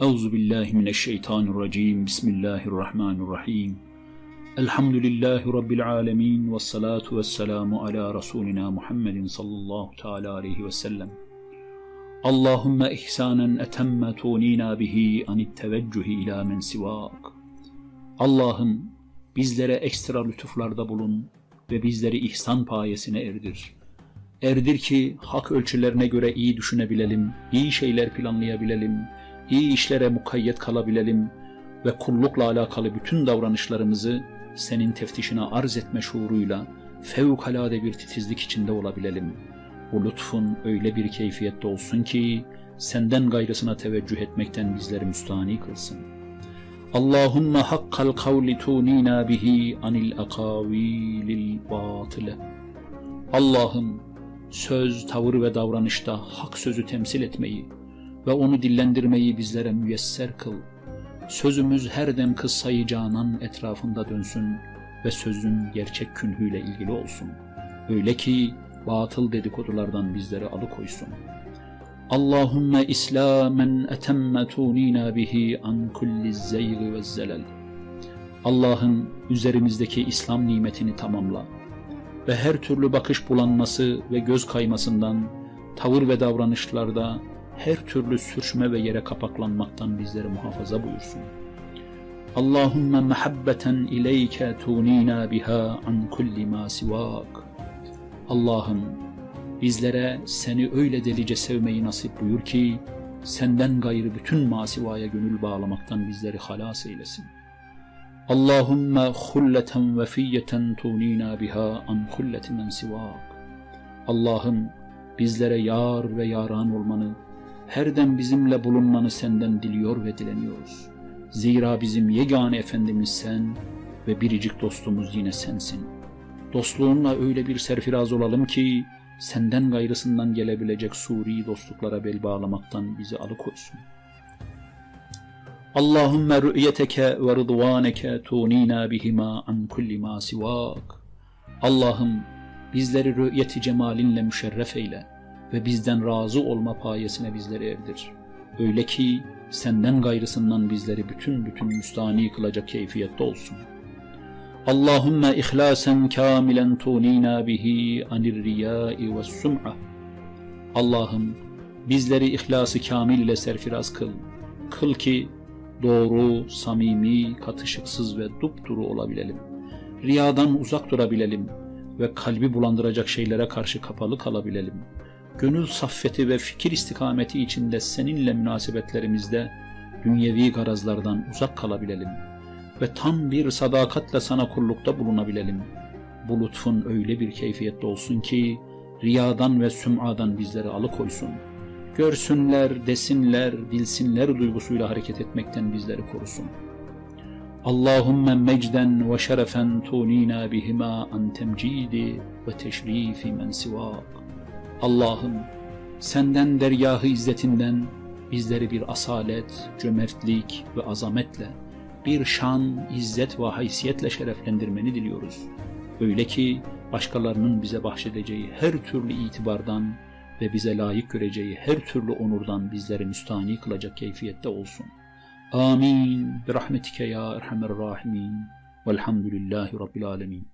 Euzu billahi mineşşeytanirracim. Bismillahirrahmanirrahim. Elhamdülillahi rabbil alamin ve salatu vesselamu ala rasulina Muhammedin sallallahu teala aleyhi ve sellem. Allahumme ihsanen etemme tunina bihi anit teveccühi ila men sivak. Allah'ım bizlere ekstra lütuflarda bulun ve bizleri ihsan payesine erdir. Erdir ki hak ölçülerine göre iyi düşünebilelim, iyi şeyler planlayabilelim, iyi işlere mukayyet kalabilelim ve kullukla alakalı bütün davranışlarımızı senin teftişine arz etme şuuruyla fevkalade bir titizlik içinde olabilelim. Bu lütfun öyle bir keyfiyette olsun ki senden gayrısına teveccüh etmekten bizleri müstani kılsın. Allahümme hakkal kavli tunina bihi anil akavilil batile. Allah'ım söz, tavır ve davranışta hak sözü temsil etmeyi, ve onu dillendirmeyi bizlere müyesser kıl. Sözümüz her dem kıssayı canan etrafında dönsün ve sözün gerçek künhüyle ilgili olsun. Öyle ki batıl dedikodulardan bizleri alıkoysun. Allahümme İslamen etemme tunina bihi an kulli zeygi ve zelel. Allah'ın üzerimizdeki İslam nimetini tamamla ve her türlü bakış bulanması ve göz kaymasından, tavır ve davranışlarda her türlü sürçme ve yere kapaklanmaktan bizleri muhafaza buyursun. Allahümme mehabbeten ileyke tunina biha an kulli ma sivak. Allah'ım bizlere seni öyle delice sevmeyi nasip buyur ki senden gayrı bütün masivaya gönül bağlamaktan bizleri halas eylesin. Allahümme hulleten vefiyeten tunina biha an hulleti men sivak. Allah'ım bizlere yar ve yaran olmanı her dem bizimle bulunmanı senden diliyor ve dileniyoruz. Zira bizim yegane Efendimiz sen ve biricik dostumuz yine sensin. Dostluğunla öyle bir serfiraz olalım ki senden gayrısından gelebilecek suri dostluklara bel bağlamaktan bizi alıkoysun. Allahümme rü'yeteke ve rıdvaneke tunina bihima an kulli ma sivak. Allah'ım bizleri rü'yeti cemalinle müşerref eyle ve bizden razı olma payesine bizleri erdir. Öyle ki senden gayrısından bizleri bütün bütün müstani kılacak keyfiyette olsun. Allahümme ihlasen kamilen tunina bihi anir riyai ve sum'a. Allah'ım bizleri ihlası kamil ile serfiraz kıl. Kıl ki doğru, samimi, katışıksız ve dupduru olabilelim. Riyadan uzak durabilelim ve kalbi bulandıracak şeylere karşı kapalı kalabilelim gönül saffeti ve fikir istikameti içinde seninle münasebetlerimizde dünyevi garazlardan uzak kalabilelim ve tam bir sadakatle sana kullukta bulunabilelim. Bu lütfun öyle bir keyfiyette olsun ki riyadan ve süm'adan bizleri alıkoysun. Görsünler, desinler, bilsinler duygusuyla hareket etmekten bizleri korusun. Allahümme mecden ve şerefen tunina bihima an temcidi ve teşrifi men sivak. Allah'ım senden dergahı izzetinden bizleri bir asalet, cömertlik ve azametle, bir şan, izzet ve haysiyetle şereflendirmeni diliyoruz. Öyle ki başkalarının bize bahşedeceği her türlü itibardan ve bize layık göreceği her türlü onurdan bizleri müstani kılacak keyfiyette olsun. Amin. Birahmetike ya erhamer rahimin. Velhamdülillahi Rabbil alemin.